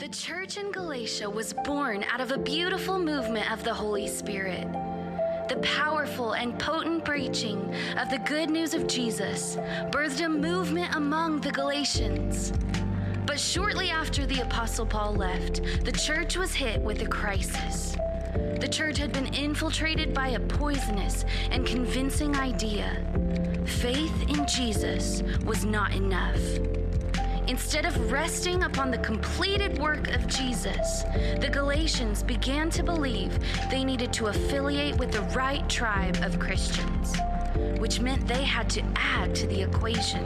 The church in Galatia was born out of a beautiful movement of the Holy Spirit. The powerful and potent preaching of the good news of Jesus birthed a movement among the Galatians. But shortly after the Apostle Paul left, the church was hit with a crisis. The church had been infiltrated by a poisonous and convincing idea faith in Jesus was not enough. Instead of resting upon the completed work of Jesus, the Galatians began to believe they needed to affiliate with the right tribe of Christians, which meant they had to add to the equation.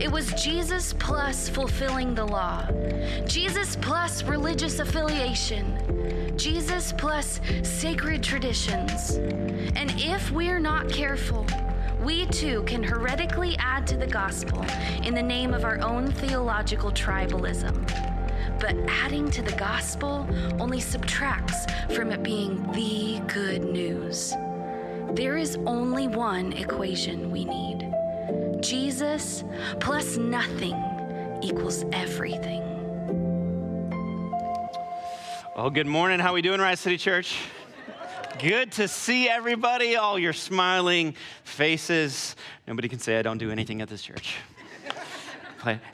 It was Jesus plus fulfilling the law, Jesus plus religious affiliation, Jesus plus sacred traditions. And if we're not careful, we too can heretically add to the gospel in the name of our own theological tribalism. But adding to the gospel only subtracts from it being the good news. There is only one equation we need Jesus plus nothing equals everything. Well, good morning. How we doing, Rise City Church? Good to see everybody, all your smiling faces. Nobody can say I don't do anything at this church.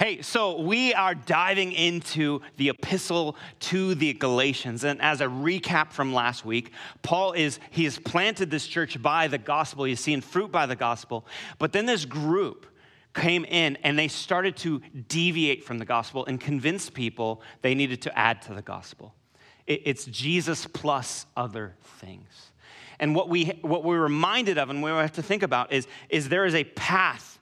Hey, so we are diving into the epistle to the Galatians. And as a recap from last week, Paul is, he has planted this church by the gospel. He's seen fruit by the gospel. But then this group came in and they started to deviate from the gospel and convince people they needed to add to the gospel. It's Jesus plus other things. And what, we, what we're reminded of and we have to think about is, is there is a path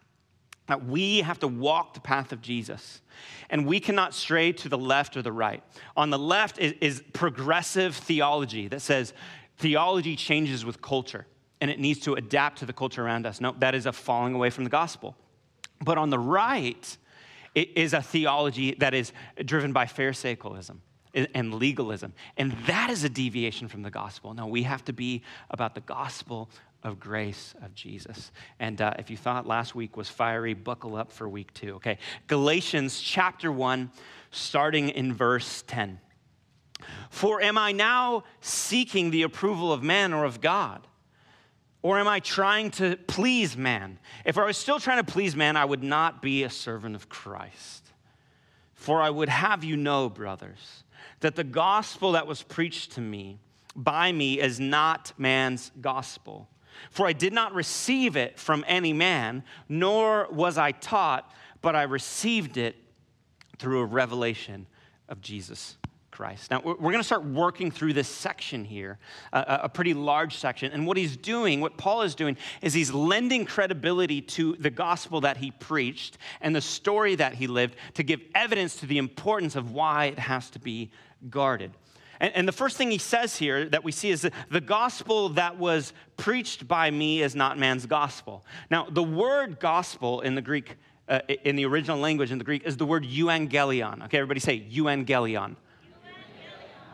that we have to walk the path of Jesus. And we cannot stray to the left or the right. On the left is, is progressive theology that says theology changes with culture and it needs to adapt to the culture around us. No, that is a falling away from the gospel. But on the right, it is a theology that is driven by Pharisaicalism and legalism. And that is a deviation from the gospel. No, we have to be about the gospel of grace of Jesus. And uh, if you thought last week was fiery, buckle up for week two. Okay, Galatians chapter 1, starting in verse 10. For am I now seeking the approval of man or of God? Or am I trying to please man? If I was still trying to please man, I would not be a servant of Christ. For I would have you know, brothers, that the gospel that was preached to me by me is not man's gospel. For I did not receive it from any man, nor was I taught, but I received it through a revelation of Jesus Christ. Now, we're going to start working through this section here, a, pretty large section. And what he's doing, what Paul is doing, is he's lending credibility to the gospel that he preached and the story that he lived to give evidence to the importance of why it has to be guarded. And, and, the first thing he says here that we see is that the gospel that was preached by me is not man's gospel. Now, the word gospel in the Greek, uh, in the original language in the Greek, is the word euangelion. Okay, everybody say euangelion.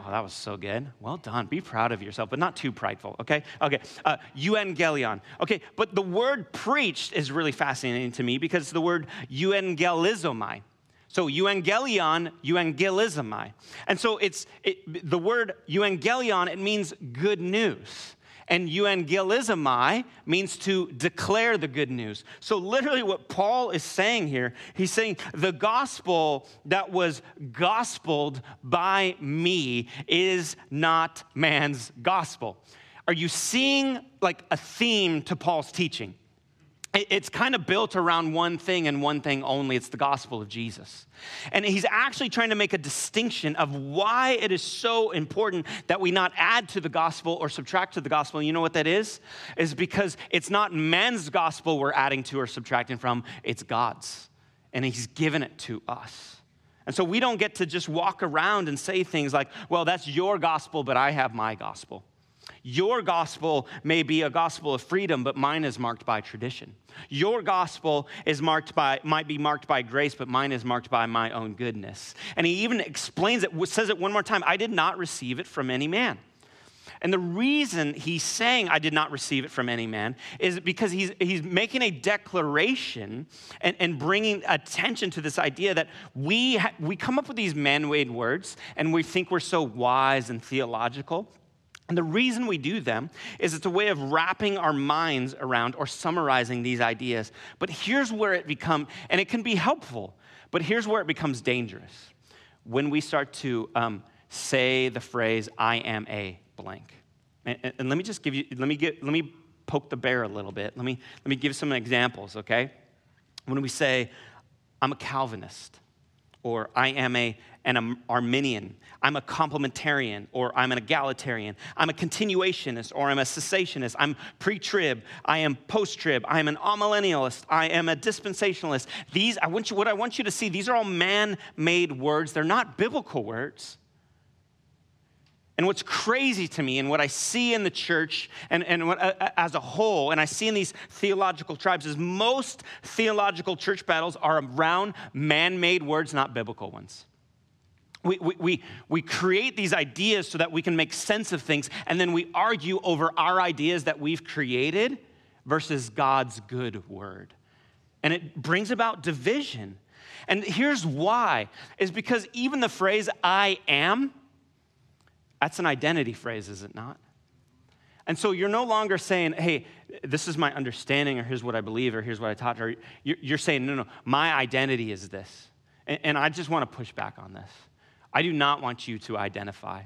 Oh, that was so good. Well done. Be proud of yourself, but not too prideful, okay? Okay, uh, euangelion. Okay, but the word preached is really fascinating to me because the word euangelizomai. So euangelion, euangelizomai. And so it's it, the word euangelion, it means good news. And euangelizomai means to declare the good news. So, literally, what Paul is saying here, he's saying the gospel that was gospeled by me is not man's gospel. Are you seeing like a theme to Paul's teaching? It's kind of built around one thing and one thing only it's the gospel of Jesus. And he's actually trying to make a distinction of why it is so important that we not add to the gospel or subtract to the gospel. You know what that is? Is because it's not man's gospel we're adding to or subtracting from, it's God's. And he's given it to us. And so we don't get to just walk around and say things like, well, that's your gospel, but I have my gospel. Your gospel may be a gospel of freedom, but mine is marked by tradition. Your gospel is marked by, might be marked by grace, but mine is marked by my own goodness. And he even explains it, says it one more time I did not receive it from any man. And the reason he's saying, I did not receive it from any man, is because he's, he's making a declaration and, and bringing attention to this idea that we, ha- we come up with these man made words and we think we're so wise and theological. And the reason we do them is it's a way of wrapping our minds around or summarizing these ideas. But here's where it becomes, and it can be helpful, but here's where it becomes dangerous when we start to um, say the phrase, I am a blank. And, and, let me just give you, let me, get, let me poke the bear a little bit. Let me, let me give some examples, okay? When we say, I'm a Calvinist, or I am a, an Arminian, I'm a complementarian, or I'm an egalitarian, I'm a continuationist, or I'm a cessationist, I'm pre trib, I am post trib, I am an amillennialist, I am a dispensationalist. These, I want you, what I want you to see, these are all man made words, they're not biblical words. And what's crazy to me and what I see in the church and, and what, uh, uh, as a whole, and I see in these theological tribes, is most theological church battles are around man made words, not biblical ones. We, we, we, we create these ideas so that we can make sense of things, and then we argue over our ideas that we've created versus God's good word. And it brings about division. And here's why is because even the phrase I am that's an identity phrase, is it not? And so you're no longer saying, hey, this is my understanding, or here's what I believe, or here's what I taught her. You're saying, no, no, my identity is this. And I just want to push back on this. I do not want you to identify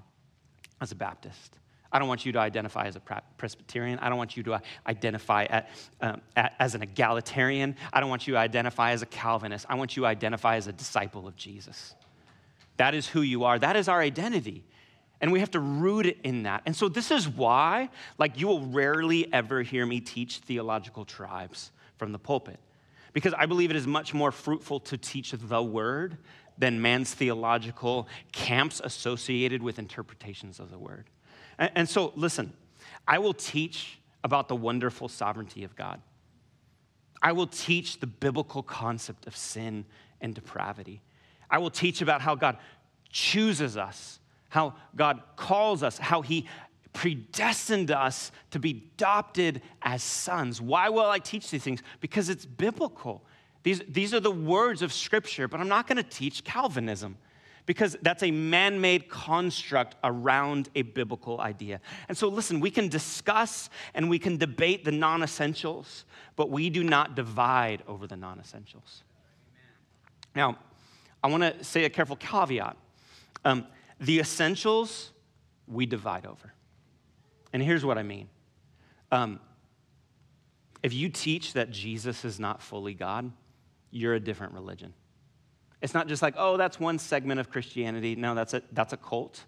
as a Baptist. I don't want you to identify as a Presbyterian. I don't want you to identify at, um, as an egalitarian. I don't want you to identify as a Calvinist. I want you to identify as a disciple of Jesus. That is who you are. That is our identity. And we have to root it in that. And so, this is why, like, you will rarely ever hear me teach theological tribes from the pulpit. Because I believe it is much more fruitful to teach the word than man's theological camps associated with interpretations of the word. And, and so, listen, I will teach about the wonderful sovereignty of God. I will teach the biblical concept of sin and depravity. I will teach about how God chooses us how God calls us, how He predestined us to be adopted as sons. Why will I teach these things? Because it's biblical. These, these are the words of Scripture, but I'm not going to teach Calvinism because that's a man made construct around a biblical idea. And so, listen, we can discuss and we can debate the non essentials, but we do not divide over the non essentials. Now, I want to say a careful caveat. Um, the essentials we divide over. And here's what I mean. Um, if you teach that Jesus is not fully God, you're a different religion. It's not just like, oh, that's one segment of Christianity. No, that's a, that's a cult.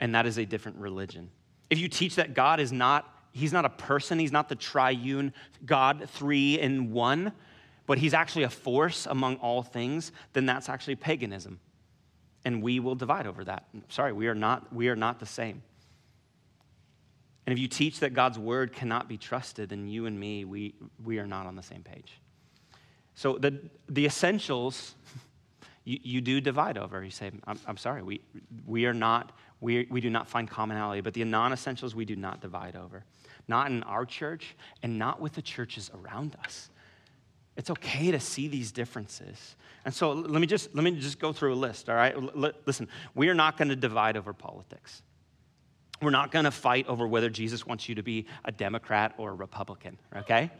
And that is a different religion. If you teach that God is not, he's not a person, he's not the triune God, three in one, but he's actually a force among all things, then that's actually paganism and we will divide over that. Sorry, we are not, we are not the same. And if you teach that God's word cannot be trusted, then you and me, we, we are not on the same page. So the, the essentials, you, you do divide over. You say, I'm, I'm sorry, we, we are not, we, we do not find commonality, but the non essentials we do not divide over. Not in our church and not with the churches around us. It's okay to see these differences. And so let me just, let me just go through a list, all right? L- listen, we are not going to divide over politics. We're not going to fight over whether Jesus wants you to be a Democrat or a Republican, okay?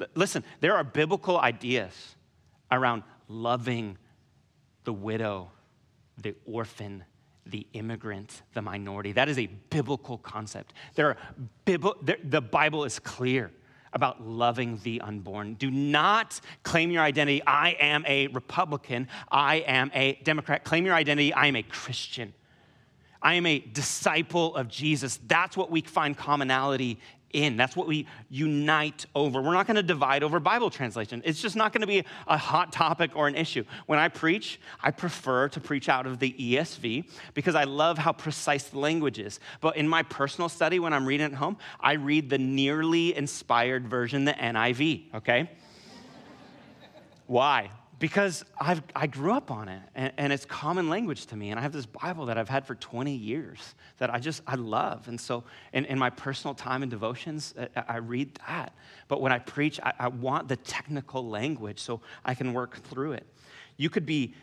L- listen, there are biblical ideas around loving the widow, the orphan, the immigrant, the minority. That is a biblical concept. There are there, the Bible is clear about loving the unborn. Do not claim your identity, I am a Republican, I am a Democrat. Claim your identity, I am a Christian. I am a disciple of Jesus. That's what we find commonality in. That's what we unite over. We're not going to divide over Bible translation. It's just not going to be a hot topic or an issue. When I preach, I prefer to preach out of the ESV because I love how precise the language is. But in my personal study, when I'm reading at home, I read the nearly inspired version, the NIV, okay? Why? Because I've, I grew up on it and, and, it's common language to me. And I have this Bible that I've had for 20 years that I just, I love. And so in, in my personal time and devotions, I, I read that. But when I preach, I, I want the technical language so I can work through it. You could be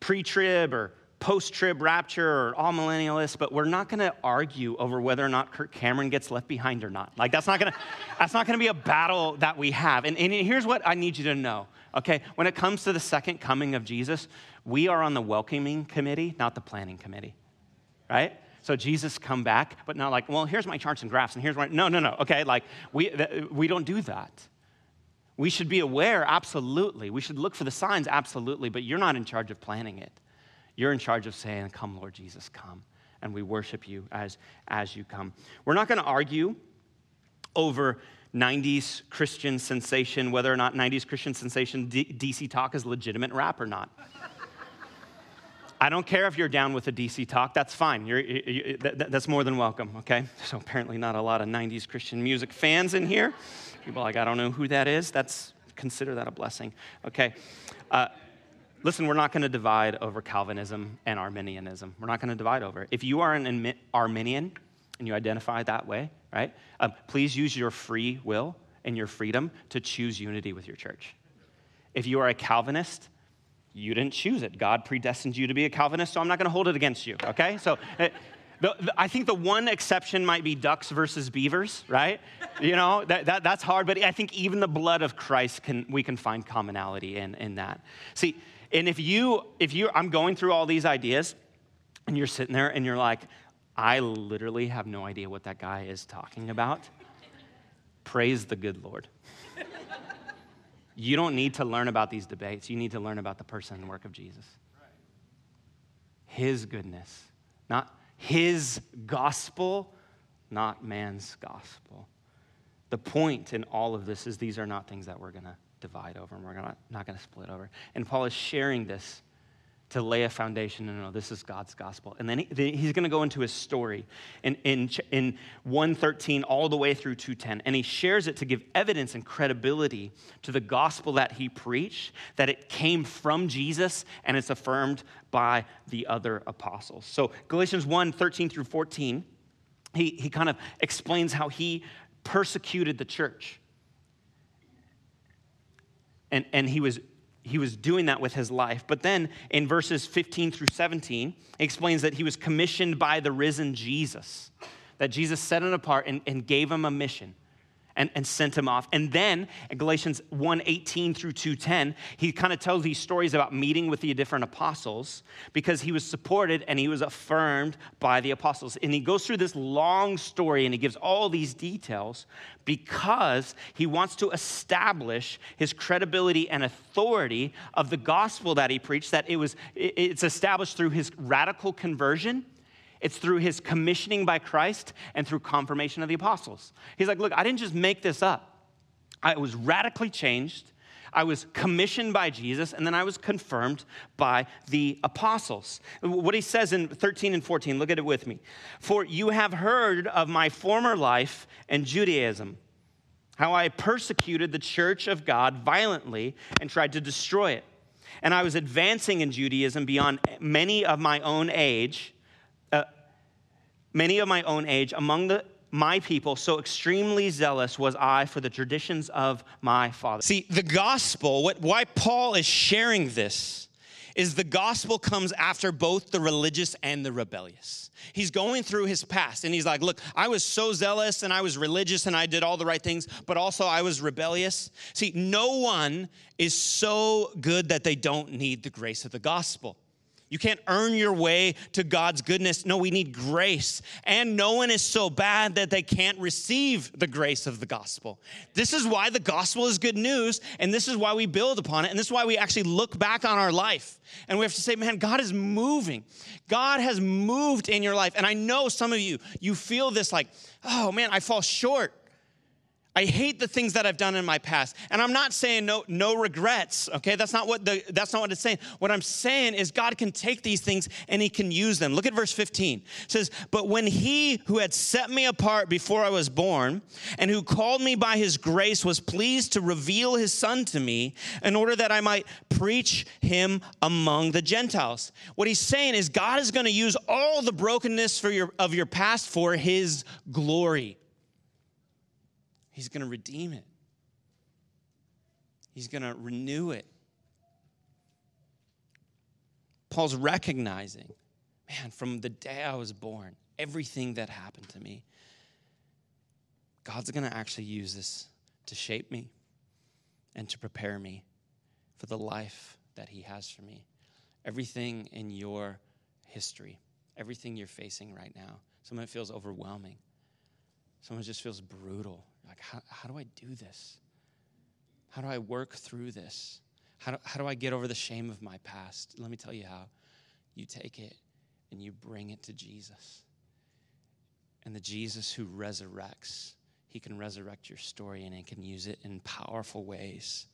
pre trib or post trib rapture or amillennialists, but we're not going to argue over whether or not Kirk Cameron gets left behind or not. Like, that's not going to, that's not going to be a battle that we have. And, and here's what I need you to know, okay? When it comes to the second coming of Jesus, we are on the welcoming committee, not the planning committee, right? So Jesus come back, but not like, well, here's my charts and graphs, and here's my, no, no, no, okay? Like, we, we don't do that. We should be aware, absolutely. We should look for the signs, absolutely, but you're not in charge of planning it. You're in charge of saying, Come, Lord Jesus, come. And we worship you as, as you come. We're not going to argue over 90s Christian sensation, whether or not 90s Christian sensation D- DC Talk is legitimate rap or not. I don't care if you're down with the DC Talk, that's fine. You're, you, you, that, that's more than welcome, okay? So, apparently, not a lot of 90s Christian music fans in here. People like, I don't know who that is. That's, consider that a blessing, okay? Uh, listen, we're not going to divide over Calvinism and Arminianism. We're not going to divide over it. If you are an Arminian and you identify that way, right, um, please use your free will and your freedom to choose unity with your church. If you are a Calvinist, you didn't choose it. God predestined you to be a Calvinist, so I'm not going to hold it against you, okay? So, uh, I think the one exception might be ducks versus beavers, right? You know, that, that, that's hard, but I think even the blood of Christ can, we can find commonality in, in that. See, and if you, if you, I'm going through all these ideas and you're sitting there and you're like, I literally have no idea what that guy is talking about, praise the good Lord. you don't need to learn about these debates. You need to learn about the person and work of Jesus. His goodness, not his gospel, not man's gospel. The point in all of this is these are not things that we're going to divide over and we're not, not going to split over. And Paul is sharing this to lay a foundation and know this is God's gospel. And then he, he's going to go into his story in, in, in 113 all the way through 210. And he shares it to give evidence and credibility to the gospel that he preached, that it came from Jesus and it's affirmed by the other apostles. So Galatians 1 13 through 14, he, he kind of explains how he persecuted the church and, and he was he was doing that with his life. But then in verses 15 through 17, he explains that he was commissioned by the risen Jesus, that Jesus set him apart and, and gave him a mission and, and sent him off. And then Galatians 1 18 through 210, he kind of tells these stories about meeting with the different apostles because he was supported and he was affirmed by the apostles. And he goes through this long story and he gives all these details because he wants to establish his credibility and authority of the gospel that he preached, that it was it's established through his radical conversion it's through his commissioning by Christ and through confirmation of the apostles. He's like, look, I didn't just make this up. I was radically changed. I was commissioned by Jesus, and then I was confirmed by the apostles. What he says in 13 and 14, look at it with me. For you have heard of my former life and Judaism, how I persecuted the church of God violently and tried to destroy it. And I was advancing in Judaism beyond many of my own age many of my own age among the my people, so extremely zealous was I for the traditions of my father. See, the gospel, what, why Paul is sharing this, is the gospel comes after both the religious and the rebellious. He's going through his past and he's like, Look, I was so zealous and I was religious and I did all the right things, but also I was rebellious. See, no one is so good that they don't need the grace of the gospel. You can't earn your way to God's goodness. No, we need grace. And no one is so bad that they can't receive the grace of the gospel. This is why the gospel is good news, and this is why we build upon it, and this is why we actually look back on our life. And we have to say, man, God is moving. God has moved in your life. And I know some of you, you feel this like, oh man, I fall short. I hate the things that I've done in my past. And I'm not saying no, no regrets, okay? That's not what the that's not what it's saying. What I'm saying is God can take these things and he can use them. Look at verse 15. It says, But when he who had set me apart before I was born, and who called me by his grace was pleased to reveal his son to me in order that I might preach him among the Gentiles. What he's saying is God is going to use all the brokenness for your, of your past for his glory. He's going to redeem it, He's going to renew it. Paul's recognizing, man, from the day I was born, everything that happened to me, God's going to actually use this to shape me and to prepare me for the life that He has for me. Everything in your history, everything you're facing right now, some of it feels overwhelming, some of just feels brutal. Like, how, how do I do this? How do I work through this? How do, how do I get over the shame of my past? Let me tell you how. You take it and you bring it to Jesus. And the Jesus who resurrects, he can resurrect your story and he can use it in powerful ways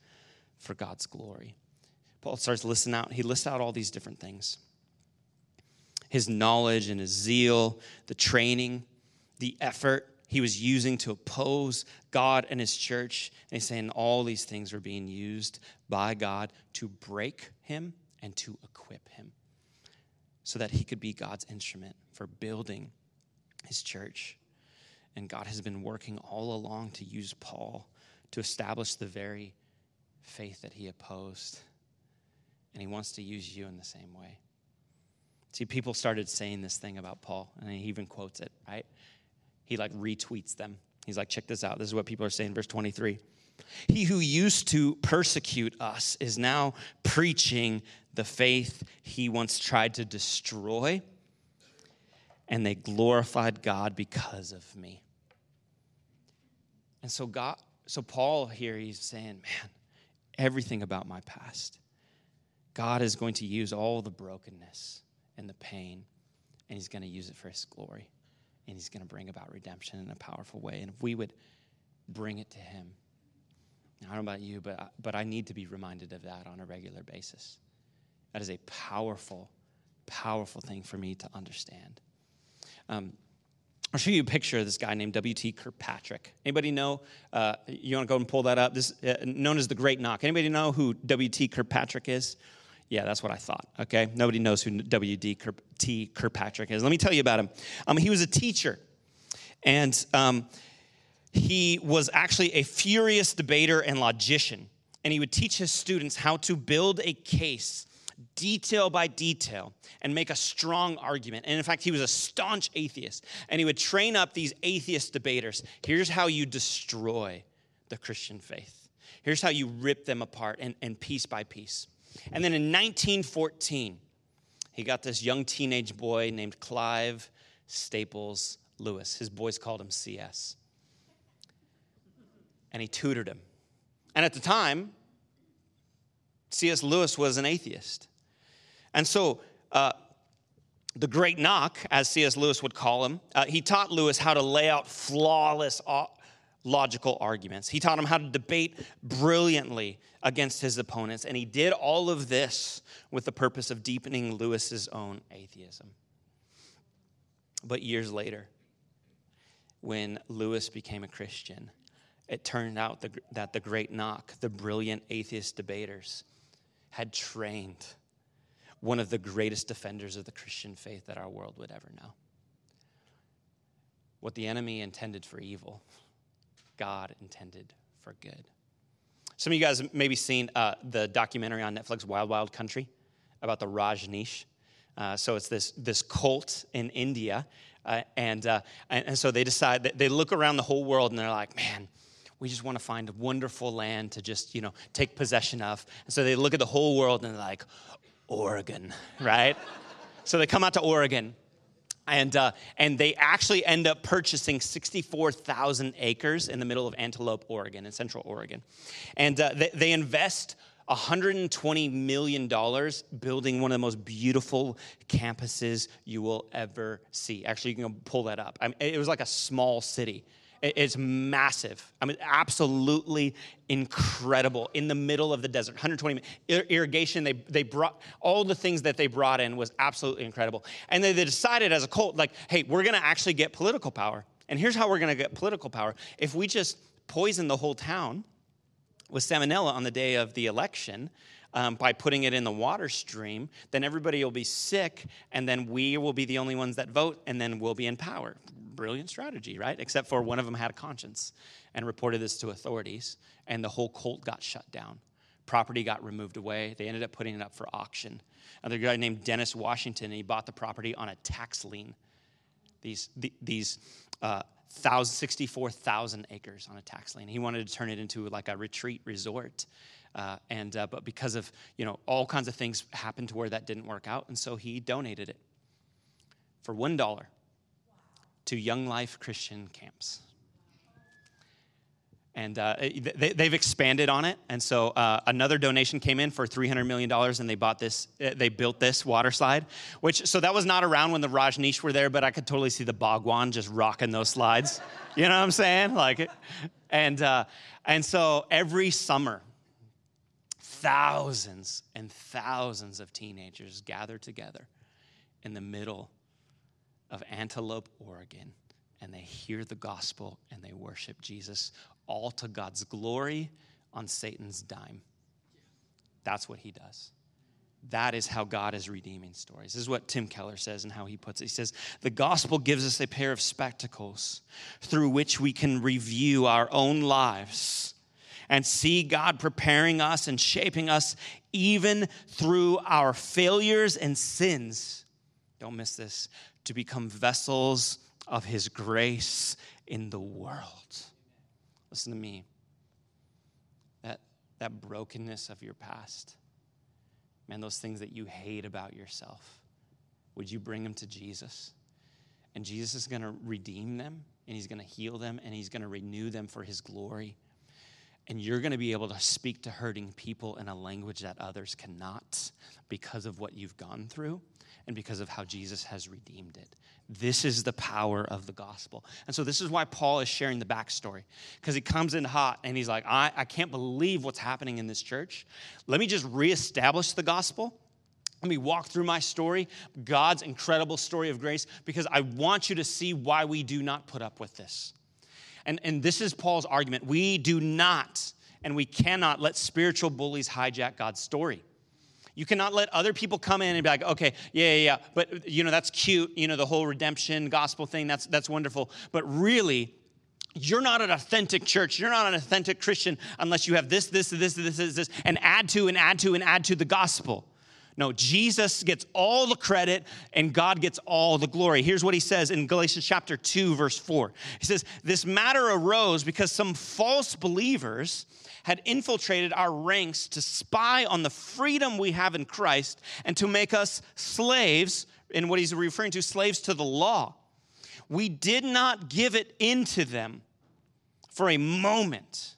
for God's glory. Paul starts listing out, he lists out all these different things his knowledge and his zeal, the training, the effort, he was using to oppose God and his church. And he's saying all these things were being used by God to break him and to equip him so that he could be God's instrument for building his church. And God has been working all along to use Paul to establish the very faith that he opposed. And he wants to use you in the same way. See, people started saying this thing about Paul, and he even quotes it, right? He like retweets them. He's like, check this out. This is what people are saying, verse 23. He who used to persecute us is now preaching the faith he once tried to destroy, and they glorified God because of me. And so God, so Paul here, he's saying, man, everything about my past, God is going to use all the brokenness and the pain, and he's going to use it for his glory and he's going to bring about redemption in a powerful way. And if we would bring it to him, I don't know about you, but, but I need to be reminded of that on a regular basis. That is a powerful, powerful thing for me to understand. Um, I'll show you a picture of this guy named W.T. Kirkpatrick. Anybody know? Uh, you want to go and pull that up? This uh, known as the Great Knock. Anybody know who W.T. Kirkpatrick is? Yeah, that's what I thought. Okay, nobody knows who W.D. T. Kirkpatrick is. Let me tell you about him. Um, he was a teacher, and um, he was actually a furious debater and logician. And he would teach his students how to build a case detail by detail and make a strong argument. And in fact, he was a staunch atheist. And he would train up these atheist debaters. Here's how you destroy the Christian faith. Here's how you rip them apart and, and piece by piece. And then in 1914, he got this young teenage boy named Clive Staples Lewis. His boys called him CS. And he tutored him. And at the time, C.S. Lewis was an atheist. And so, uh, the great knock, as C.S. Lewis would call him, uh, he taught Lewis how to lay out flawless logical arguments. He taught him how to debate brilliantly against his opponents, and he did all of this with the purpose of deepening Lewis's own atheism. But years later, when Lewis became a Christian, it turned out that the great knock, the brilliant atheist debaters, had trained one of the greatest defenders of the Christian faith that our world would ever know. What the enemy intended for evil, God intended for good. Some of you guys have maybe seen uh, the documentary on Netflix, Wild Wild Country, about the Rajneesh. Uh, so it's this, this cult in India. Uh, and, uh, and, and so they decide, that they look around the whole world and they're like, man, we just want to find a wonderful land to just, you know, take possession of. And so they look at the whole world and they're like, Oregon, right? so they come out to Oregon and, uh, and they actually end up purchasing 64,000 acres in the middle of Antelope, Oregon, in central Oregon. And uh, they, they invest $120 million building one of the most beautiful campuses you will ever see. Actually, you can pull that up. I mean, it was like a small city. It's massive. I mean, absolutely incredible in the middle of the desert. 120 irrigation. They, they brought all the things that they brought in was absolutely incredible. And they, they decided as a cult, like, hey, we're to actually get political power. And here's how we're to get political power. If we just poison the whole town with salmonella on the day of the election, um, by putting it in the water stream, then everybody will be sick, and then we will be the only ones that vote, and then we'll be in power. Brilliant strategy, right? Except for one of them had a conscience and reported this to authorities, and the whole cult got shut down. Property got removed away. They ended up putting it up for auction. Another guy named Dennis Washington, and he bought the property on a tax lien. These, the, these uh, 64,000 acres on a tax lien. He wanted to turn it into like a retreat resort. Uh, and uh, but because of you know all kinds of things happened to where that didn't work out, and so he donated it for one dollar to Young Life Christian Camps. And uh, they, have expanded on it, and so uh, another donation came in for three hundred million dollars, and they bought this. Uh, they built this water slide, which so that was not around when the Rajneesh were there, but I could totally see the Bhagwan just rocking those slides. you know what I'm saying? Like, and uh, and so every summer thousands and thousands of teenagers gather together in the middle of Antelope, Oregon, and they hear the gospel and they worship Jesus, all to God's glory on Satan's dime. That's what he does. That is how God is redeeming stories. This is what Tim Keller says and how he puts it. He says, The gospel gives us a pair of spectacles through which we can review our own lives and see God preparing us and shaping us even through our failures and sins. Don't miss this to become vessels of His grace in the world. Listen to me. That, that brokenness of your past, man, those things that you hate about yourself, would you bring them to Jesus? And Jesus is going to redeem them, and He's going to heal them, and He's going to renew them for His glory. And you're going to be able to speak to hurting people in a language that others cannot because of what you've gone through and because of how Jesus has redeemed it. This is the power of the gospel. And so, this is why Paul is sharing the backstory because he comes in hot and he's like, I, I can't believe what's happening in this church. Let me just reestablish the gospel. Let me walk through my story, God's incredible story of grace, because I want you to see why we do not put up with this. And, and this is Paul's argument. We do not and we cannot let spiritual bullies hijack God's story. You cannot let other people come in and be like, okay, yeah, yeah, yeah, but you know, that's cute, you know, the whole redemption gospel thing, that's that's wonderful. But really, you're not an authentic church. You're not an authentic Christian unless you have this, this, this, this, this, this, and add to and add to and add to the gospel. No, Jesus gets all the credit and God gets all the glory. Here's what he says in Galatians chapter 2, verse 4. He says, This matter arose because some false believers had infiltrated our ranks to spy on the freedom we have in Christ and to make us slaves, in what he's referring to, slaves to the law. We did not give it into them for a moment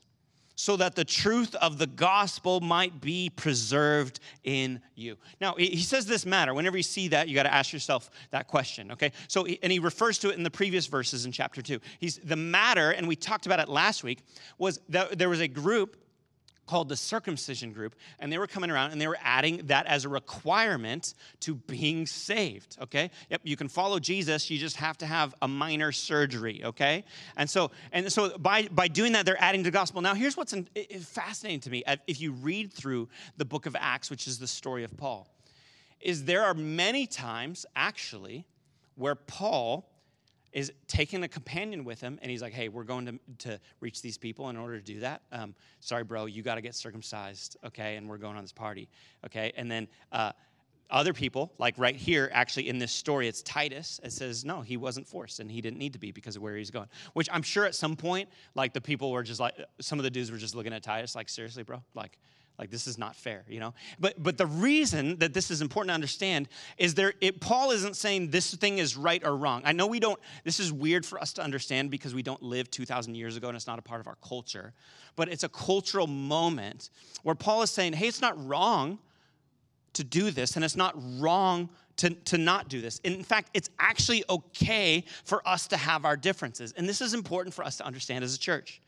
so that the truth of the gospel might be preserved in you. Now, he says this matter. Whenever you see that, you got to ask yourself that question, okay? So, and he refers to it in the previous verses in chapter two. He's the matter, and we talked about it last week, was that there was a group called the circumcision group, and they were coming around and they were adding that as a requirement to being saved, okay? Yep, you can follow Jesus, you just have to have a minor surgery, okay? And so, and so by, by doing that, they're adding to the gospel. Now, here's what's in, fascinating to me. If you read through the book of Acts, which is the story of Paul, is there are many times, actually, where Paul is taking a companion with him and he's like hey we're going to, to reach these people in order to do that. Um, sorry bro you got to get circumcised okay and we're going on this party okay? And then uh, other people like right here actually in this story it's titus it says no he wasn't forced and he didn't need to be because of where he's going which i'm sure at some point like the people were just like some of the dudes were just looking at titus like seriously bro? Like like this is not fair you know but but the reason that this is important to understand is there it, paul isn't saying this thing is right or wrong i know we don't this is weird for us to understand because we don't live 2000 years ago and it's not a part of our culture but it's a cultural moment where paul is saying hey it's not wrong to do this and it's not wrong to, to not do this. In fact, it's actually okay for us to have our differences. And this is important for us to understand as a church.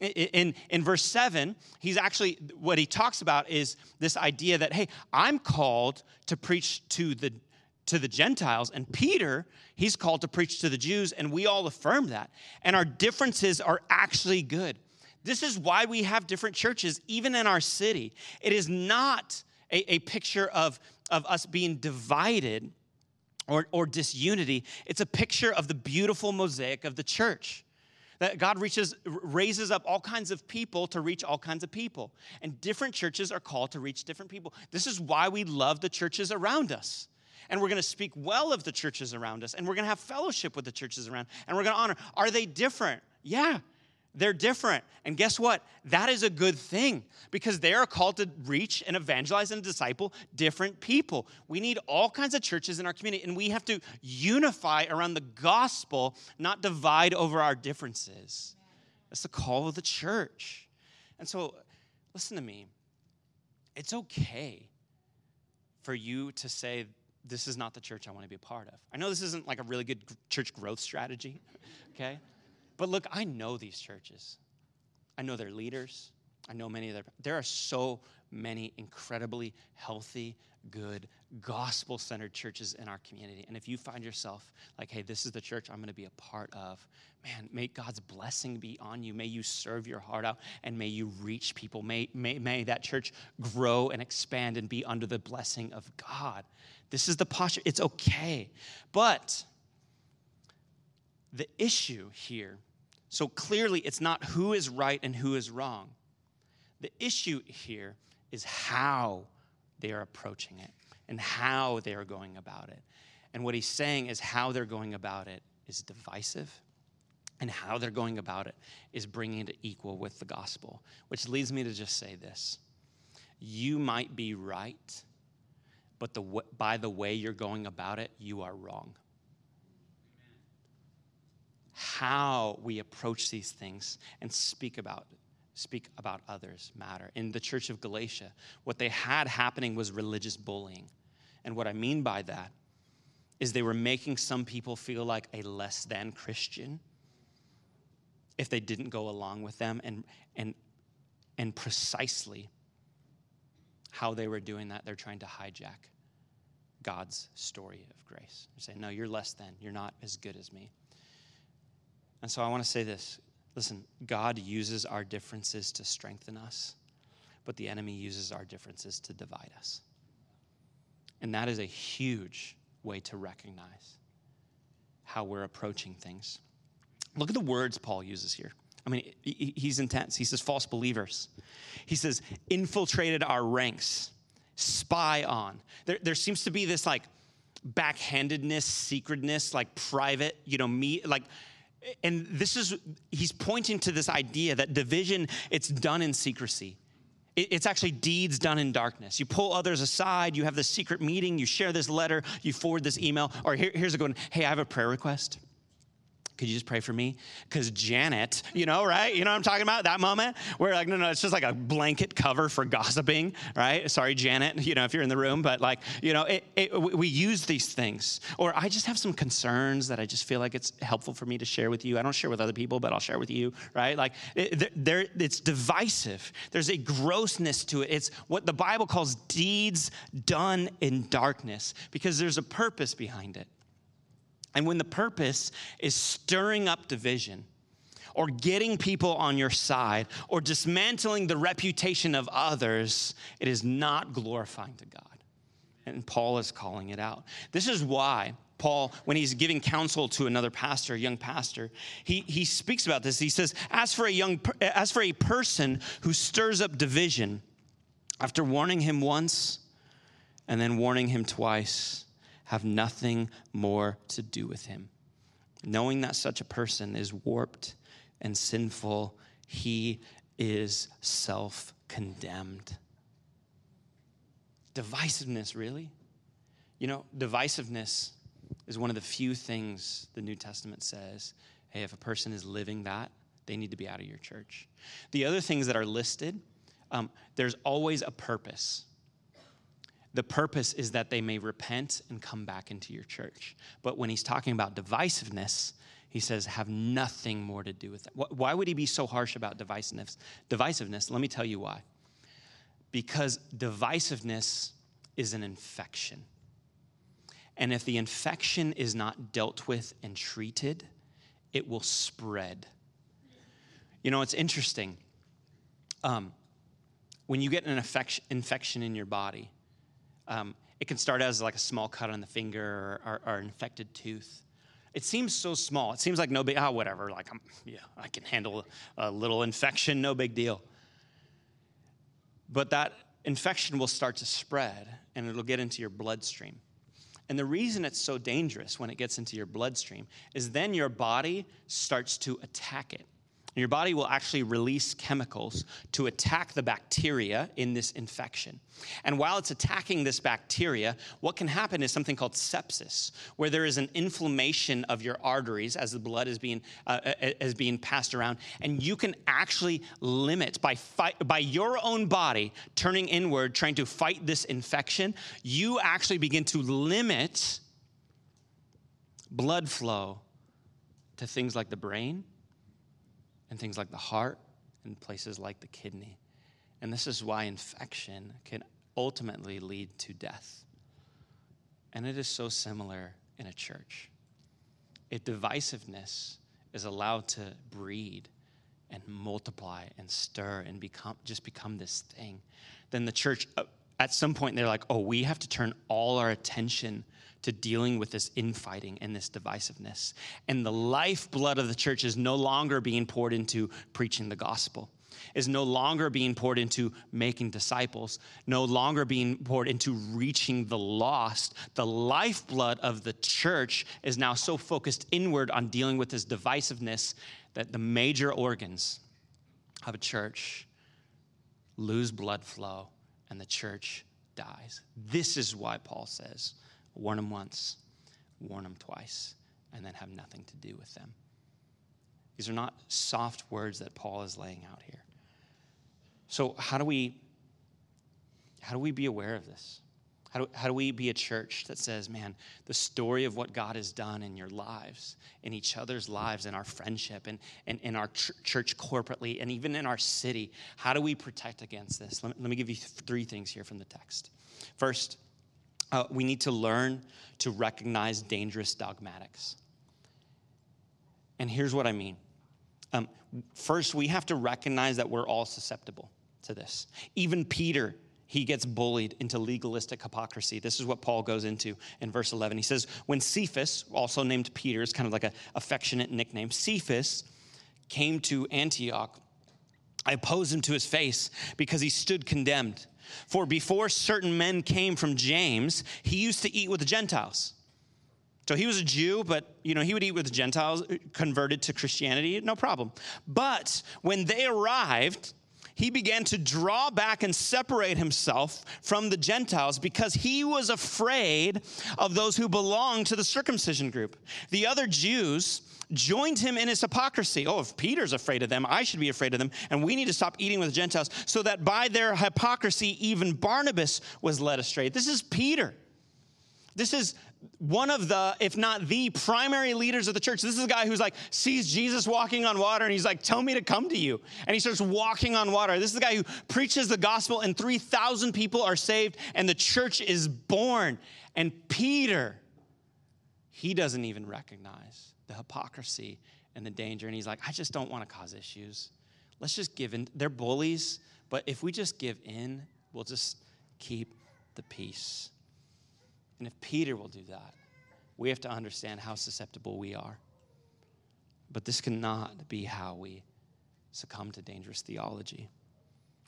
In, in, verse 7, he's actually, what he talks about is this idea that, hey, I'm called to preach to the, to the Gentiles, and Peter, he's called to preach to the Jews, and we all affirm that. And our differences are actually good. This is why we have different churches, even in our city. It is not a, a picture of, of us being divided or, or disunity, it's a picture of the beautiful mosaic of the church. That God reaches, raises up all kinds of people to reach all kinds of people. And different churches are called to reach different people. This is why we love the churches around us. And we're going to speak well of the churches around us. And we're going to have fellowship with the churches around. And we're going to honor. Are they different? Yeah. They're different. And guess what? That is a good thing because they are called to reach and evangelize and disciple different people. We need all kinds of churches in our community, and we have to unify around the gospel, not divide over our differences. That's the call of the church. And so, listen to me. It's okay for you to say, This is not the church I want to be a part of. I know this isn't like a really good church growth strategy, okay? But look, I know these churches. I know their leaders. I know many of their, there are so many incredibly healthy, good, gospel centered churches in our community. And if you find yourself like, hey, this is the church I'm going to be a part of, man, may God's blessing be on you. May you serve your heart out and may you reach people. May, may, may that church grow and expand and be under the blessing of God. This is the posture. It's okay. But the issue here. So clearly, it's not who is right and who is wrong. The issue here is how they are approaching it and how they are going about it. And what he's saying is how they're going about it is divisive, and how they're going about it is bringing it equal with the gospel, which leads me to just say this. You might be right, but the, by the way you're going about it, you are wrong how we approach these things and speak about speak about others matter. In the church of Galatia, what they had happening was religious bullying. And what I mean by that is they were making some people feel like a less than Christian if they didn't go along with them and and and precisely how they were doing that they're trying to hijack God's story of grace. They're saying, "No, you're less than. You're not as good as me." And so I want to say this listen, God uses our differences to strengthen us, but the enemy uses our differences to divide us. And that is a huge way to recognize how we're approaching things. Look at the words Paul uses here. I mean, he's intense. He says, false believers. He says, infiltrated our ranks, spy on. There, there seems to be this like backhandedness, secretness, like private, you know, me, like, and this is he's pointing to this idea that division it's done in secrecy. It's actually deeds done in darkness. You pull others aside you have this secret meeting you share this letter you forward this email. Or here, here's a good one. Hey i have a prayer request could you just pray for me? Because Janet, you know, right? You know what I'm talking about? That moment where, like, no, no, it's just like a blanket cover for gossiping, right? Sorry, Janet, you know, if you're in the room, but like, you know, it, it, we use these things. Or I just have some concerns that I just feel like it's helpful for me to share with you. I don't share with other people, but I'll share with you, right? Like, it, there, it's divisive. There's a grossness to it. It's what the Bible calls deeds done in darkness because there's a purpose behind it. And when the purpose is stirring up division, or getting people on your side, or dismantling the reputation of others, it is not glorifying to God. And Paul is calling it out. This is why Paul, when he's giving counsel to another pastor, a young pastor, he, he speaks about this. He says, as for, a young, as for a person who stirs up division, after warning him once and then warning him twice, have nothing more to do with him. Knowing that such a person is warped and sinful, he is self condemned. Divisiveness, really? You know, divisiveness is one of the few things the New Testament says hey, if a person is living that, they need to be out of your church. The other things that are listed, um, there's always a purpose. The purpose is that they may repent and come back into your church. But when he's talking about divisiveness, he says, have nothing more to do with that. Why would he be so harsh about divisiveness? Divisiveness, let me tell you why. Because divisiveness is an infection. And if the infection is not dealt with and treated, it will spread. You know, it's interesting. Um, when you get an infection, infection in your body, um, it can start as like a small cut on the finger or, or, or, infected tooth. It seems so small. It seems like no big, ah, oh, whatever. Like, I'm, yeah, I can handle a little infection, no big deal. But that infection will start to spread and it'll get into your bloodstream. And the reason it's so dangerous when it gets into your bloodstream is then your body starts to attack it. Your body will actually release chemicals to attack the bacteria in this infection. And while it's attacking this bacteria, what can happen is something called sepsis, where there is an inflammation of your arteries as the blood is being, uh, uh is being passed around. And you can actually limit, by, fight, by your own body turning inward, trying to fight this infection, you actually begin to limit blood flow to things like the brain and things like the heart and places like the kidney. And this is why infection can ultimately lead to death. And it is so similar in a church. If divisiveness is allowed to breed and multiply and stir and become just become this thing, then the church uh, at some point they're like, oh, we have to turn all our attention to dealing with this infighting and this divisiveness. And the lifeblood of the church is no longer being poured into preaching the gospel, is no longer being poured into making disciples, no longer being poured into reaching the lost. The lifeblood of the church is now so focused inward on dealing with this divisiveness that the major organs of a church lose blood flow and the church dies. This is why Paul says, warn them once, warn them twice, and then have nothing to do with them. These are not soft words that Paul is laying out here. So, how do we how do we be aware of this? How do, how do we be a church that says, man, the story of what God has done in your lives, in each other's lives, in our friendship, and, and in our ch- church corporately, and even in our city, how do we protect against this? Let me, let me give you th- three things here from the text. First, uh, we need to learn to recognize dangerous dogmatics. And here's what I mean. Um, first, we have to recognize that we're all susceptible to this. Even Peter, he gets bullied into legalistic hypocrisy. This is what Paul goes into in verse 11. He says, When Cephas, also named Peter, is kind of like an affectionate nickname, Cephas came to Antioch, I opposed him to his face because he stood condemned. For before certain men came from James, he used to eat with the Gentiles. So he was a Jew, but you know, he would eat with the Gentiles, converted to Christianity, no problem. But when they arrived, he began to draw back and separate himself from the Gentiles because he was afraid of those who belonged to the circumcision group. The other Jews joined him in his hypocrisy. Oh, if Peter's afraid of them, I should be afraid of them, and we need to stop eating with Gentiles, so that by their hypocrisy, even Barnabas was led astray. This is Peter. This is one of the, if not the primary leaders of the church. This is a guy who's like, sees Jesus walking on water and he's like, tell me to come to you. And he starts walking on water. This is the guy who preaches the gospel and 3,000 people are saved and the church is born. And Peter, he doesn't even recognize the hypocrisy and the danger. And he's like, I just don't want to cause issues. Let's just give in. They're bullies, but if we just give in, we'll just keep the peace. And if Peter will do that, we have to understand how susceptible we are. But this cannot be how we succumb to dangerous theology.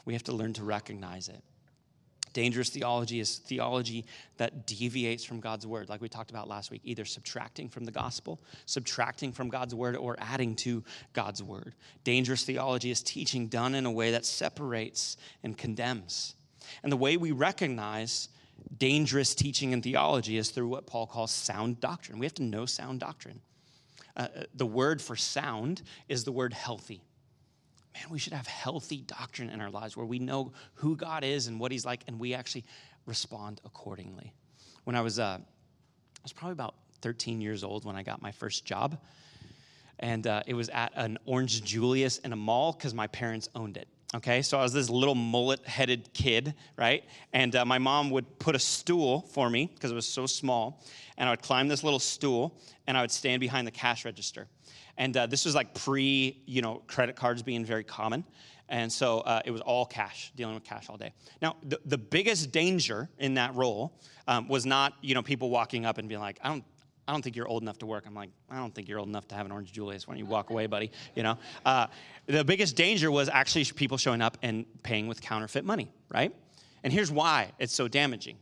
We have to learn to recognize it. Dangerous theology is theology that deviates from God's word, like we talked about last week, either subtracting from the gospel, subtracting from God's word, or adding to God's word. Dangerous theology is teaching done in a way that separates and condemns. And the way we recognize dangerous teaching and theology is through what Paul calls sound doctrine. We have to know sound doctrine. Uh, uh the word for sound is the word healthy man, we should have healthy doctrine in our lives where we know who God is and what He's like, and we actually respond accordingly. When I was, uh, I was probably about 13 years old when I got my first job. And uh, it was at an Orange Julius in a mall because my parents owned it. Okay, so I was this little mullet headed kid, right? And uh, my mom would put a stool for me because it was so small. And I would climb this little stool and I would stand behind the cash register. And uh, this was like pre, you know, credit cards being very common. And so uh, it was all cash, dealing with cash all day. Now, the, the biggest danger in that role um, was not, you know, people walking up and being like, I don't, I don't think you're old enough to work. I'm like, I don't think you're old enough to have an Orange Julius. Why don't you walk away, buddy? You know, uh, the biggest danger was actually people showing up and paying with counterfeit money, right? And here's why it's so damaging.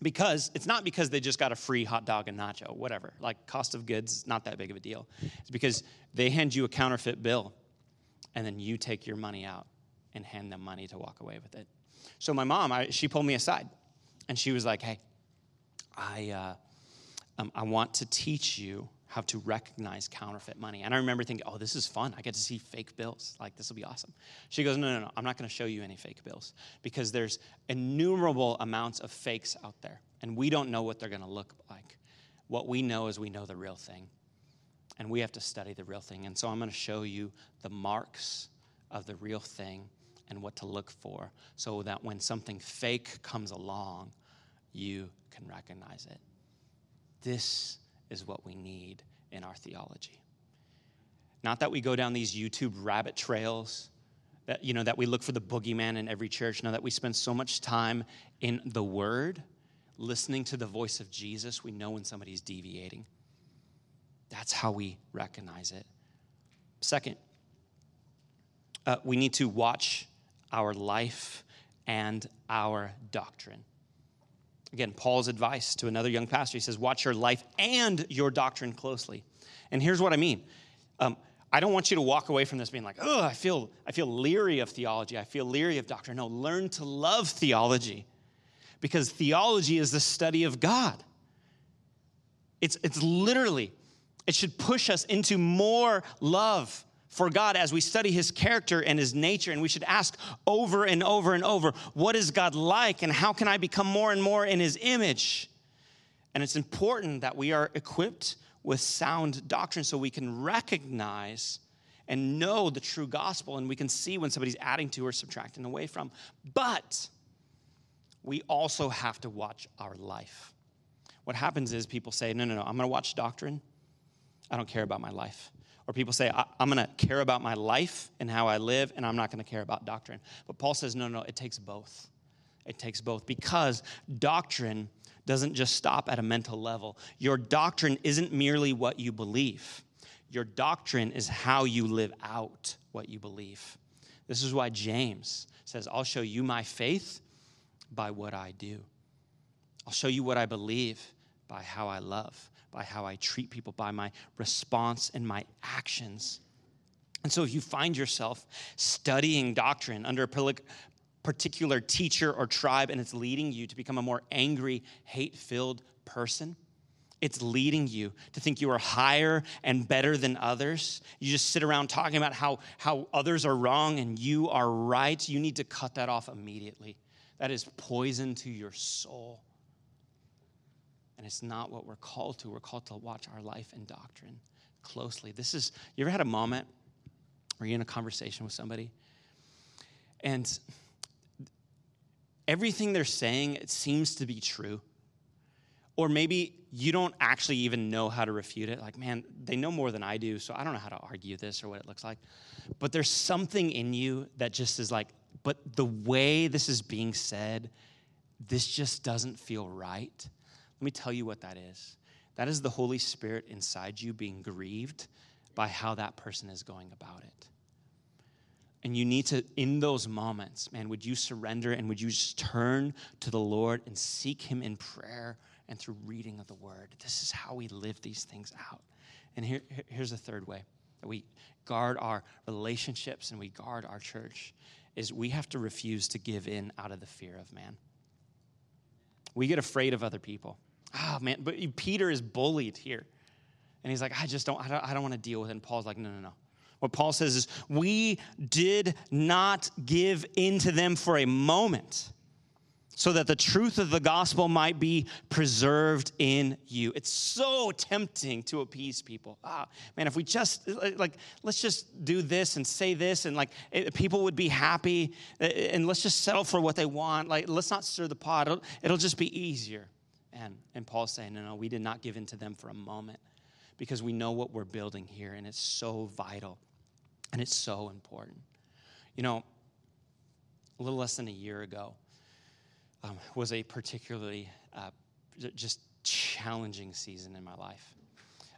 Because it's not because they just got a free hot dog and nacho, whatever. Like cost of goods, not that big of a deal. It's because they hand you a counterfeit bill, and then you take your money out and hand them money to walk away with it. So my mom, I, she pulled me aside, and she was like, "Hey, I." Uh, um, I want to teach you how to recognize counterfeit money. And I remember thinking, oh, this is fun. I get to see fake bills. Like, this will be awesome. She goes, no, no, no, I'm not going to show you any fake bills because there's innumerable amounts of fakes out there, and we don't know what they're going to look like. What we know is we know the real thing, and we have to study the real thing. And so I'm going to show you the marks of the real thing and what to look for so that when something fake comes along, you can recognize it. This is what we need in our theology. Not that we go down these YouTube rabbit trails, that, you know, that we look for the boogeyman in every church. No, that we spend so much time in the Word, listening to the voice of Jesus, we know when somebody's deviating. That's how we recognize it. Second, uh, we need to watch our life and our doctrine. Again, Paul's advice to another young pastor he says, Watch your life and your doctrine closely. And here's what I mean. Um, I don't want you to walk away from this being like, oh, I feel, I feel leery of theology. I feel leery of doctrine. No, learn to love theology because theology is the study of God. It's, it's literally, it should push us into more love for God as we study his character and his nature. And we should ask over and over and over what is God like and how can I become more and more in his image? And it's important that we are equipped with sound doctrine so we can recognize and know the true gospel and we can see when somebody's adding to or subtracting away from. But we also have to watch our life. What happens is people say, no, no, no, I'm to watch doctrine. I don't care about my life. Or people say, I, am going to care about my life and how I live, and I'm not going to care about doctrine. But Paul says, no, no, it takes both. It takes both because doctrine doesn't just stop at a mental level. Your doctrine isn't merely what you believe, your doctrine is how you live out what you believe. This is why James says, I'll show you my faith by what I do. I'll show you what I believe by how I love by how I treat people, by my response and my actions. And so, if you find yourself studying doctrine under a particular teacher or tribe and it's leading you to become a more angry, hate filled person, it's leading you to think you are higher and better than others. You just sit around talking about how, how others are wrong and you are right. You need to cut that off immediately. That is poison to your soul. And it's not what we're called to. We're called to watch our life and doctrine closely. This is, you ever had a moment where you're in a conversation with somebody and everything they're saying, it seems to be true. Or maybe you don't actually even know how to refute it. Like, man, they know more than I do, so I don't know how to argue this or what it looks like. But there's something in you that just is like, but the way this is being said, this just doesn't feel right. Let me tell you what that is. That is the Holy Spirit inside you being grieved by how that person is going about it. And you need to, in those moments, man, would you surrender and would you just turn to the Lord and seek Him in prayer and through reading of the Word? This is how we live these things out. And here, here's the third way that we guard our relationships and we guard our church is we have to refuse to give in out of the fear of man. We get afraid of other people. Oh man, but Peter is bullied here. And he's like, I just don't, I don't, I don't want to deal with it. And Paul's like, no, no, no. What Paul says is, we did not give in to them for a moment. so that the truth of the gospel might be preserved in you. It's so tempting to appease people. Ah, man, if we just, like, let's just do this and say this, and like, it, people would be happy, and let's just settle for what they want. Like, let's not stir the pot, it'll, it'll just be easier. And, and Paul's saying, no, no, we did not give in to them for a moment because we know what we're building here, and it's so vital and it's so important. You know, a little less than a year ago, um, was a particularly uh, just challenging season in my life.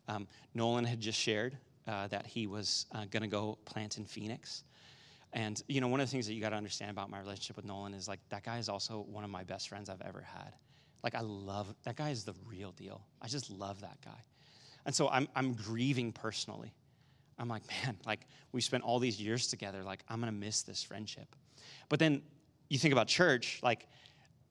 Um, Nolan had just shared uh, that he was uh, going to go plant in Phoenix. And, you know, one of the things that you got to understand about my relationship with Nolan is like that guy is also one of my best friends I've ever had. Like, I love that guy, is the real deal. I just love that guy. And so I'm, I'm grieving personally. I'm like, man, like, we spent all these years together. Like, I'm going to miss this friendship. But then you think about church, like,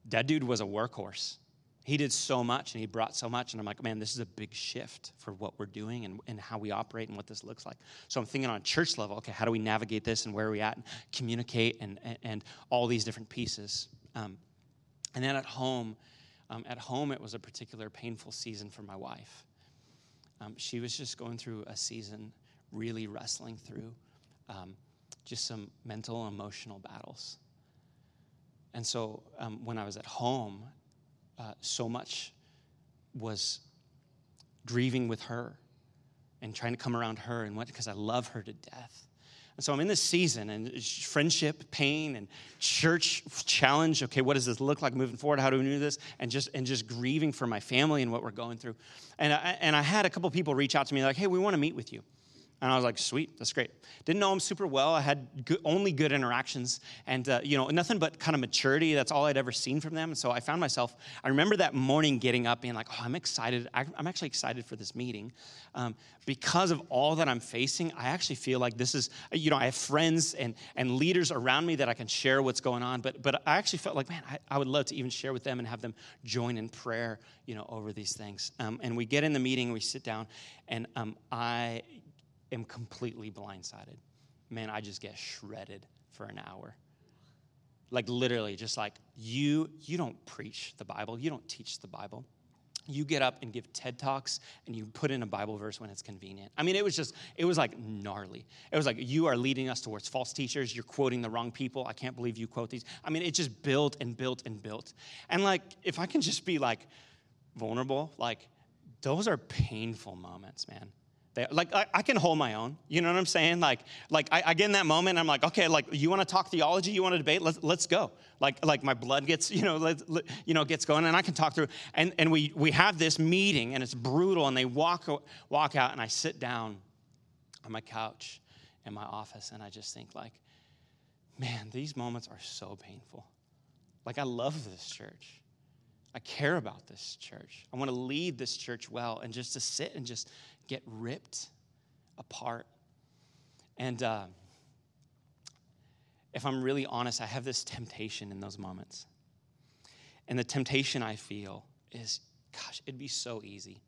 that dude was a workhorse. He did so much and he brought so much. And I'm like, man, this is a big shift for what we're doing and, and how we operate and what this looks like. So I'm thinking on church level, okay, how do we navigate this and where are we at and communicate and, and, and all these different pieces. Um, and then at home, um, at home, it was a particular painful season for my wife. Um, she was just going through a season, really wrestling through um, just some mental, and emotional battles. And so um, when I was at home, uh, so much was grieving with her and trying to come around her and what because I love her to death. And so I'm in this season and friendship, pain, and church challenge. Okay, what does this look like moving forward? How do we do this? And just and just grieving for my family and what we're going through. And I, and I had a couple people reach out to me like, hey, we want to meet with you. And I was like, sweet, that's great. Didn't know him super well. I had good, only good interactions and, uh, you know, nothing but kind of maturity. That's all I'd ever seen from them. So I found myself, I remember that morning getting up being like, oh, I'm excited. I'm actually excited for this meeting. Um, because of all that I'm facing, I actually feel like this is, you know, I have friends and, and leaders around me that I can share what's going on. But, but I actually felt like, man, I, I would love to even share with them and have them join in prayer, you know, over these things. Um, and we get in the meeting, we sit down, and um, I am completely blindsided. Man, I just get shredded for an hour. Like literally, just like you, you don't preach the Bible, you don't teach the Bible. You get up and give TED Talks and you put in a Bible verse when it's convenient. I mean, it was just, it was like gnarly. It was like, you are leading us towards false teachers. You're quoting the wrong people. I can't believe you quote these. I mean, it just built and built and built. And like, if I can just be like vulnerable, like, those are painful moments, man. They, like I, I, can hold my own. You know what I'm saying? Like, like I, I get in that moment. I'm like, okay, like you want to talk theology? You want to debate? Let's let's go. Like like my blood gets you know let, let, you know gets going, and I can talk through. And and we we have this meeting, and it's brutal. And they walk walk out, and I sit down on my couch in my office, and I just think like, man, these moments are so painful. Like I love this church. I care about this church. I want to lead this church well, and just to sit and just get ripped apart. And uh, if I'm really honest, I have this temptation in those moments. And the temptation I feel is gosh, it'd be so easy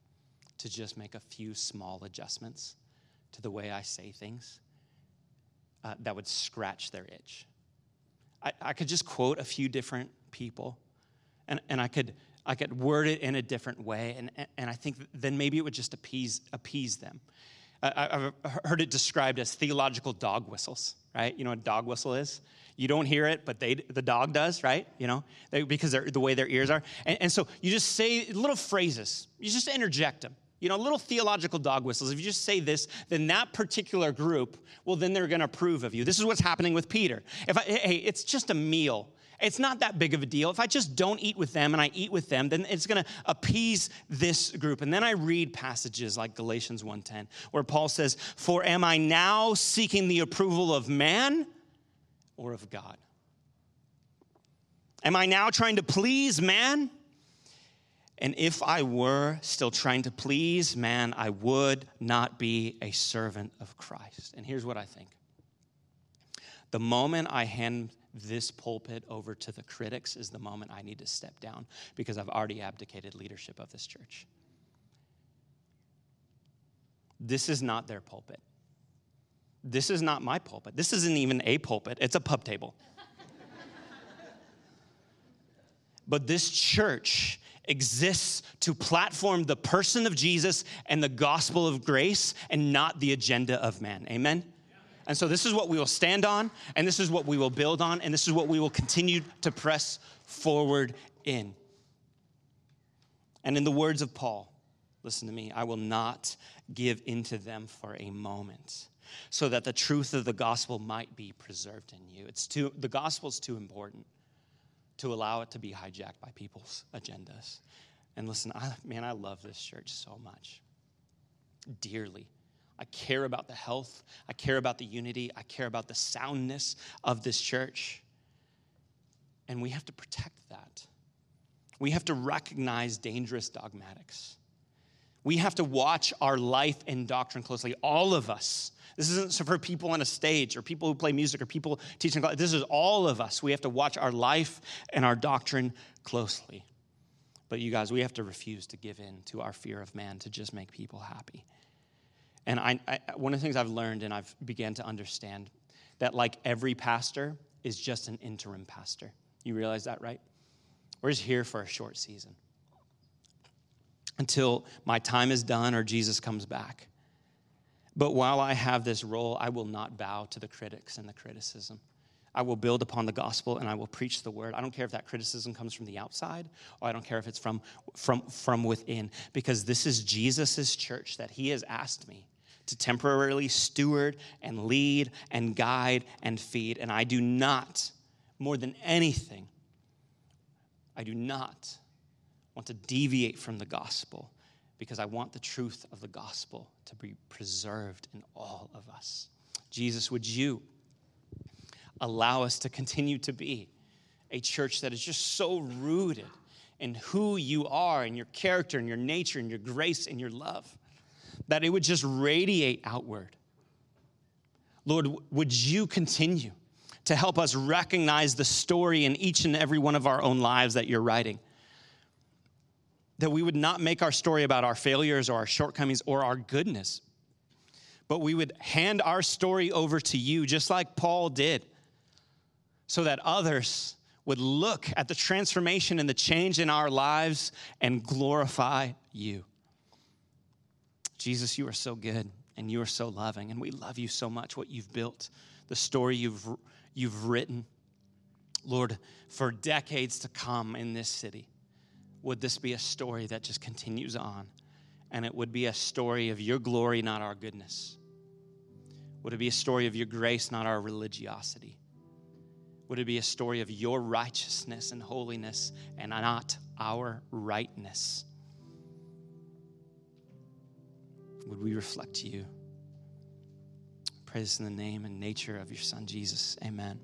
to just make a few small adjustments to the way I say things uh, that would scratch their itch. I, I could just quote a few different people and, and I could I could word it in a different way, and, and I think then maybe it would just appease, appease them. I, have heard it described as theological dog whistles, right? You know what a dog whistle is? You don't hear it, but they, the dog does, right? You know, they, because the way their ears are. And, and so you just say little phrases, you just interject them. You know, little theological dog whistles. If you just say this, then that particular group, well, then they're going to approve of you. This is what's happening with Peter. If I, hey, it's just a meal it's not that big of a deal. If I just don't eat with them and I eat with them, then it's going to appease this group. And then I read passages like Galatians 1:10 where Paul says, "For am I now seeking the approval of man or of God? Am I now trying to please man?" And if I were still trying to please man, I would not be a servant of Christ. And here's what I think the moment I hand this pulpit over to the critics is the moment I need to step down because I've already abdicated leadership of this church. This is not their pulpit. This is not my pulpit. This isn't even a pulpit, it's a pub table. But this church exists to platform the person of Jesus and the gospel of grace and not the agenda of man. Amen? And so, this is what we will stand on, and this is what we will build on, and this is what we will continue to press forward in. And in the words of Paul, listen to me, I will not give into them for a moment so that the truth of the gospel might be preserved in you. It's too, the gospel is too important to allow it to be hijacked by people's agendas. And listen, I, man, I love this church so much, dearly. I care about the health, I care about the unity, I care about the soundness of this church. And we have to protect that. We have to recognize dangerous dogmatics. We have to watch our life and doctrine closely, all of us. This isn't for people on a stage or people who play music or people teaching. This is all of us. We have to watch our life and our doctrine closely. But you guys, we have to refuse to give in to our fear of man to just make people happy. And I, I, one of the things I've learned and I've began to understand that like every pastor is just an interim pastor. You realize that, right? We're just here for a short season until my time is done or Jesus comes back. But while I have this role, I will not bow to the critics and the criticism. I will build upon the gospel and I will preach the word. I don't care if that criticism comes from the outside or I don't care if it's from, from, from within, because this is Jesus' church that he has asked me to temporarily steward and lead and guide and feed. And I do not, more than anything, I do not want to deviate from the gospel because I want the truth of the gospel to be preserved in all of us. Jesus, would you allow us to continue to be a church that is just so rooted in who you are and your character and your nature and your grace and your love that it would just radiate outward? Lord, would you continue to help us recognize the story in each and every one of our own lives that you're writing? that we would not make our story about our failures or our shortcomings or our goodness, but we would hand our story over to you, just like Paul did, so that others would look at the transformation and the change in our lives and glorify you. Jesus, you are so good and you are so loving, and we love you so much, what you've built, the story you've, you've written. Lord, for decades to come in this city would this be a story that just continues on? And it would be a story of your glory, not our goodness. Would it be a story of your grace, not our religiosity? Would it be a story of your righteousness and holiness and not our rightness? Would we reflect to you? Praise in the name and nature of your Son, Jesus. Amen.